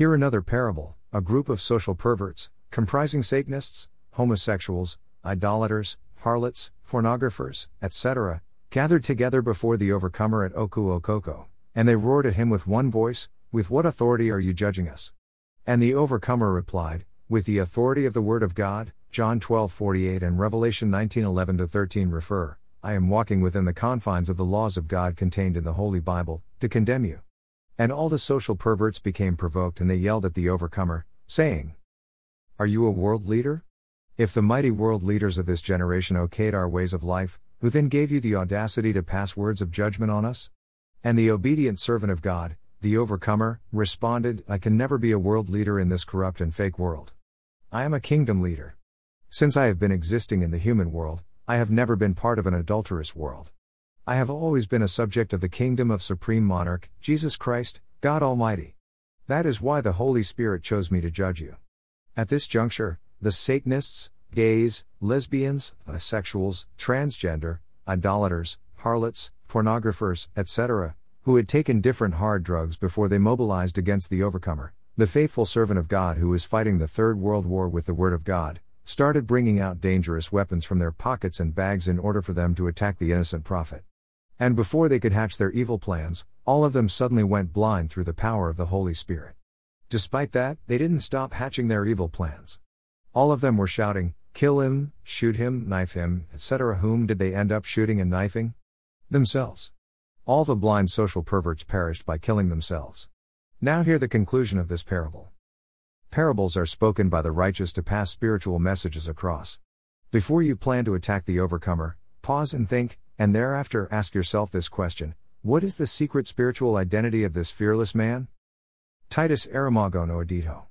Here another parable a group of social perverts, comprising Satanists, homosexuals, idolaters, harlots, pornographers, etc., gathered together before the overcomer at Oku Okoko, and they roared at him with one voice, With what authority are you judging us? And the overcomer replied, With the authority of the word of God, John 12:48 and Revelation 19:11 13 refer, I am walking within the confines of the laws of God contained in the Holy Bible, to condemn you. And all the social perverts became provoked and they yelled at the overcomer, saying, Are you a world leader? If the mighty world leaders of this generation okayed our ways of life, who then gave you the audacity to pass words of judgment on us? And the obedient servant of God, the overcomer, responded, I can never be a world leader in this corrupt and fake world. I am a kingdom leader. Since I have been existing in the human world, I have never been part of an adulterous world. I have always been a subject of the kingdom of Supreme Monarch, Jesus Christ, God Almighty. That is why the Holy Spirit chose me to judge you. At this juncture, the Satanists, gays, lesbians, bisexuals, transgender, idolaters, harlots, pornographers, etc., who had taken different hard drugs before they mobilized against the overcomer, the faithful servant of God who is fighting the Third World War with the Word of God, started bringing out dangerous weapons from their pockets and bags in order for them to attack the innocent prophet. And before they could hatch their evil plans, all of them suddenly went blind through the power of the Holy Spirit. Despite that, they didn't stop hatching their evil plans. All of them were shouting, Kill him, shoot him, knife him, etc. Whom did they end up shooting and knifing? Themselves. All the blind social perverts perished by killing themselves. Now hear the conclusion of this parable. Parables are spoken by the righteous to pass spiritual messages across. Before you plan to attack the overcomer, pause and think, and thereafter ask yourself this question What is the secret spiritual identity of this fearless man? Titus Aramago no Edito.